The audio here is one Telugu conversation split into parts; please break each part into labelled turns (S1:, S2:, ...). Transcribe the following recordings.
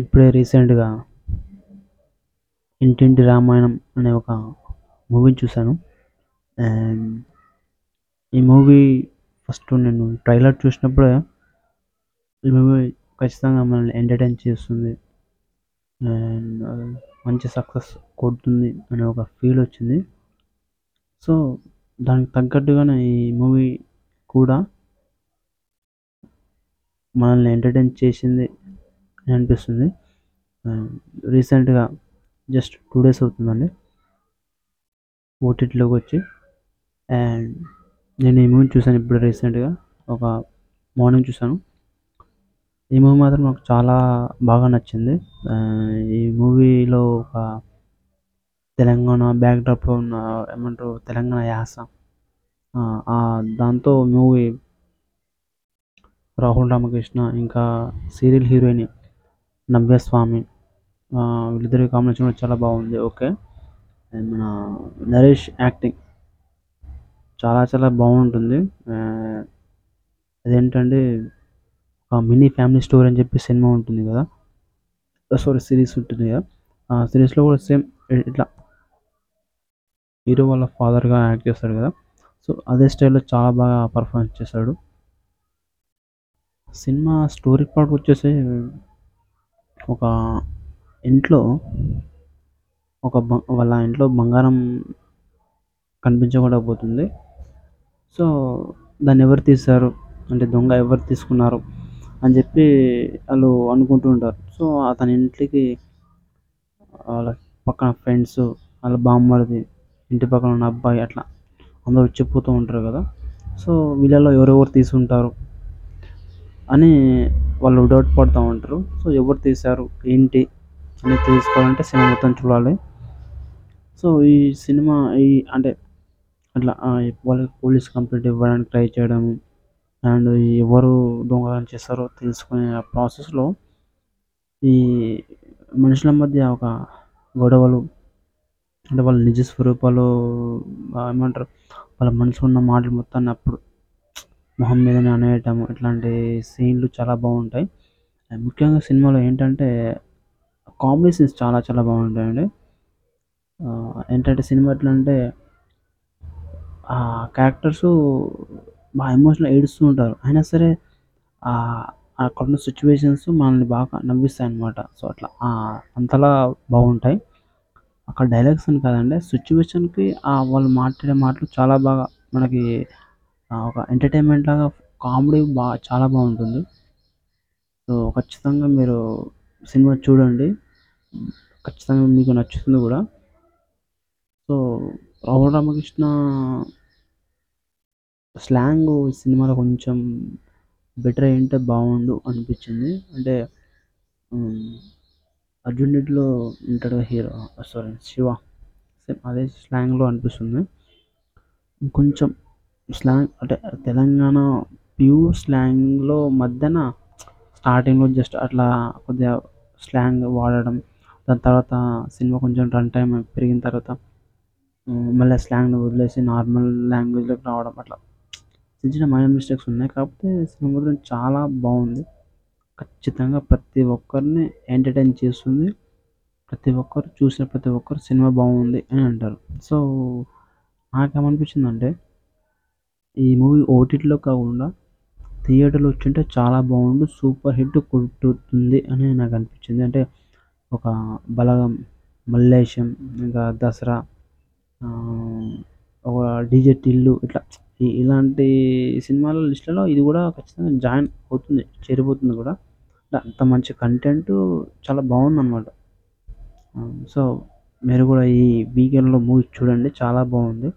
S1: ఇప్పుడే రీసెంట్గా ఇంటింటి రామాయణం అనే ఒక మూవీ చూశాను. అండ్ ఈ మూవీ ఫస్ట్ నేను ట్రైలర్ చూసినప్పుడే ఈ మూవీ ఖచ్చితంగా మనల్ని ఎంటర్టైన్ చేస్తుంది. అండ్ మంచి సక్సెస్ కొడుతుంది అనే ఒక ఫీల్ వచ్చింది. సో దానికి తగ్గట్టుగానే ఈ మూవీ కూడా మనల్ని ఎంటర్టైన్ చేసింది. అనిపిస్తుంది. రీసెంట్గా జస్ట్ టూ డేస్ అవుతుందండి. ఓటీటీలోకి వచ్చి. అండ్ నేను ఈ మూవీ చూసాను ఇప్పుడు రీసెంట్గా. ఒక మార్నింగ్ చూసాను ఈ మూవీ మాత్రం నాకు చాలా బాగా నచ్చింది. ఈ మూవీలో ఒక తెలంగాణ బ్యాక్డ్రాప్లో ఉన్న ఏమంటారు తెలంగాణ యాస. దాంతో మూవీ రాహుల్ రామకృష్ణ ఇంకా సీరియల్ హీరోయిన్ నవ్యస్వామి. వీళ్ళిద్దరి కాంబినేషన్ కూడా చాలా బాగుంది. ఓకే. అండ్ మన నరేష్ యాక్టింగ్ చాలా చాలా బాగుంటుంది. అదేంటంటే ఒక మినీ ఫ్యామిలీ స్టోరీ అని చెప్పి సినిమా ఉంటుంది కదా. సారీ సిరీస్ ఉంటుంది కదా. ఆ సిరీస్లో కూడా సేమ్ ఇట్లా హీరో వాళ్ళ ఫాదర్గా యాక్ట్ చేస్తాడు కదా. సో అదే స్టైల్లో చాలా బాగా పర్ఫార్మెన్స్ చేశాడు సినిమా స్టోరీ పార్ట్ వచ్చేసి ఒక ఇంట్లో ఒక వాళ్ళ ఇంట్లో బంగారం కనిపించకుండా పోతుంది సో దాన్ని ఎవరు తీశారు? అంటే దొంగ ఎవరు తీసుకున్నారు? అని చెప్పి వాళ్ళు అనుకుంటూ ఉంటారు. సో అతని ఇంటికి వాళ్ళ పక్కన ఫ్రెండ్స్ వాళ్ళ బామ్మడిది ఇంటి పక్కన ఉన్న అబ్బాయి అట్లా అందరూ చెప్పుతూ ఉంటారు కదా. సో వీళ్ళలో ఎవరెవరు తీసుంటారు అని వాళ్ళు డౌట్ పడుతూ ఉంటారు. సో ఎవరు తీశారు? ఏంటి? అని తెలుసుకోవాలంటే సినిమా మొత్తం చూడాలి. సో ఈ సినిమా ఈ అంటే అట్లా వాళ్ళకి పోలీస్ కంప్లైంట్ ఇవ్వడానికి ట్రై చేయడం అండ్ ఎవరు దొంగతనం చేస్తారో తెలుసుకునే ప్రాసెస్లో ఈ మనుషుల మధ్య ఒక గొడవలు అంటే వాళ్ళ నిజ స్వరూపాలు ఏమంటారు? వాళ్ళ మనసులో ఉన్న మాటలు మొత్తాన్ని అప్పుడు మొహం మీదనే అనేయటం ఇట్లాంటి సీన్లు చాలా బాగుంటాయి. ముఖ్యంగా సినిమాలో ఏంటంటే కామెడీ సీన్స్ చాలా చాలా బాగుంటాయండి. ఏంటంటే సినిమా ఎట్లా అంటే ఆ క్యారెక్టర్స్ బాగా ఎమోషనల్ ఏడుస్తూ ఉంటారు. అయినా సరే అక్కడ ఉన్న సిచ్యువేషన్స్ మనల్ని బాగా నవ్విస్తాయి అన్నమాట సో అట్లా అంతలా బాగుంటాయి. అక్కడ డైలాగ్స్ అని కాదండి సిచ్యువేషన్కి వాళ్ళు మాట్లాడే మాటలు చాలా బాగా మనకి ఒక ఎంటర్టైన్మెంట్ లాగా కామెడీ బాగా చాలా బాగుంటుంది. సో ఖచ్చితంగా మీరు సినిమా చూడండి. ఖచ్చితంగా మీకు నచ్చుతుంది కూడా. సో రాహుల్ రామకృష్ణ స్లాంగ్ సినిమాలో కొంచెం బెటర్ అయ్యింటే బాగుండు అనిపించింది. అంటే అర్జున్ రెడ్డిలో ఉంటాడు హీరో సారీ శివ. సేమ్ అదే స్లాంగ్లో అనిపిస్తుంది. కొంచెం స్లాంగ్ అంటే తెలంగాణ ప్యూర్ స్లాంగ్లో మధ్యన స్టార్టింగ్లో జస్ట్ అట్లా కొద్దిగా స్లాంగ్ వాడడం దాని తర్వాత సినిమా కొంచెం రన్ టైం పెరిగిన తర్వాత మళ్ళీ స్లాంగ్ని వదిలేసి నార్మల్ లాంగ్వేజ్లోకి రావడం అట్లా. చిన్న చిన్న మైనర్ మిస్టేక్స్ ఉన్నాయి కాకపోతే సినిమా మాత్రం చాలా బాగుంది. ఖచ్చితంగా ప్రతి ఒక్కరిని ఎంటర్టైన్ చేస్తుంది. ప్రతి ఒక్కరు చూసిన ప్రతి ఒక్కరు సినిమా బాగుంది అని అంటారు. సో నాకేమనిపించిందంటే ఈ మూవీ ఓటీటీలో కాకుండా థియేటర్లో వచ్చింటే చాలా బాగుండు సూపర్ హిట్ కొట్టుతుంది అని నాకు అనిపించింది. అంటే ఒక బలగం మల్లేశం ఇంకా దసరా ఒక డీజే టిల్లు ఇట్లా ఇలాంటి సినిమాల లిస్టులో ఇది కూడా ఖచ్చితంగా జాయిన్ అవుతుంది చేరిపోతుంది కూడా. అంత మంచి కంటెంట్ చాలా బాగుందన్నమాట. సో మీరు కూడా ఈ వీకెండ్లో మూవీ చూడండి చాలా బాగుంది.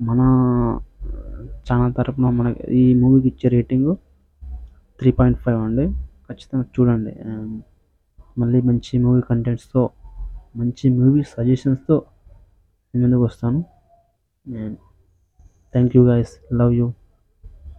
S1: మన ఛానల్ తరపున మనకి ఈ మూవీకి ఇచ్చే రేటింగు త్రీ పాయింట్ ఫైవ్ అండి. ఖచ్చితంగా చూడండి. Um, మళ్ళీ మంచి మూవీ కంటెంట్స్తో మంచి మూవీ సజెషన్స్తో మీ ముందుకు వస్తాను. Thank you guys love you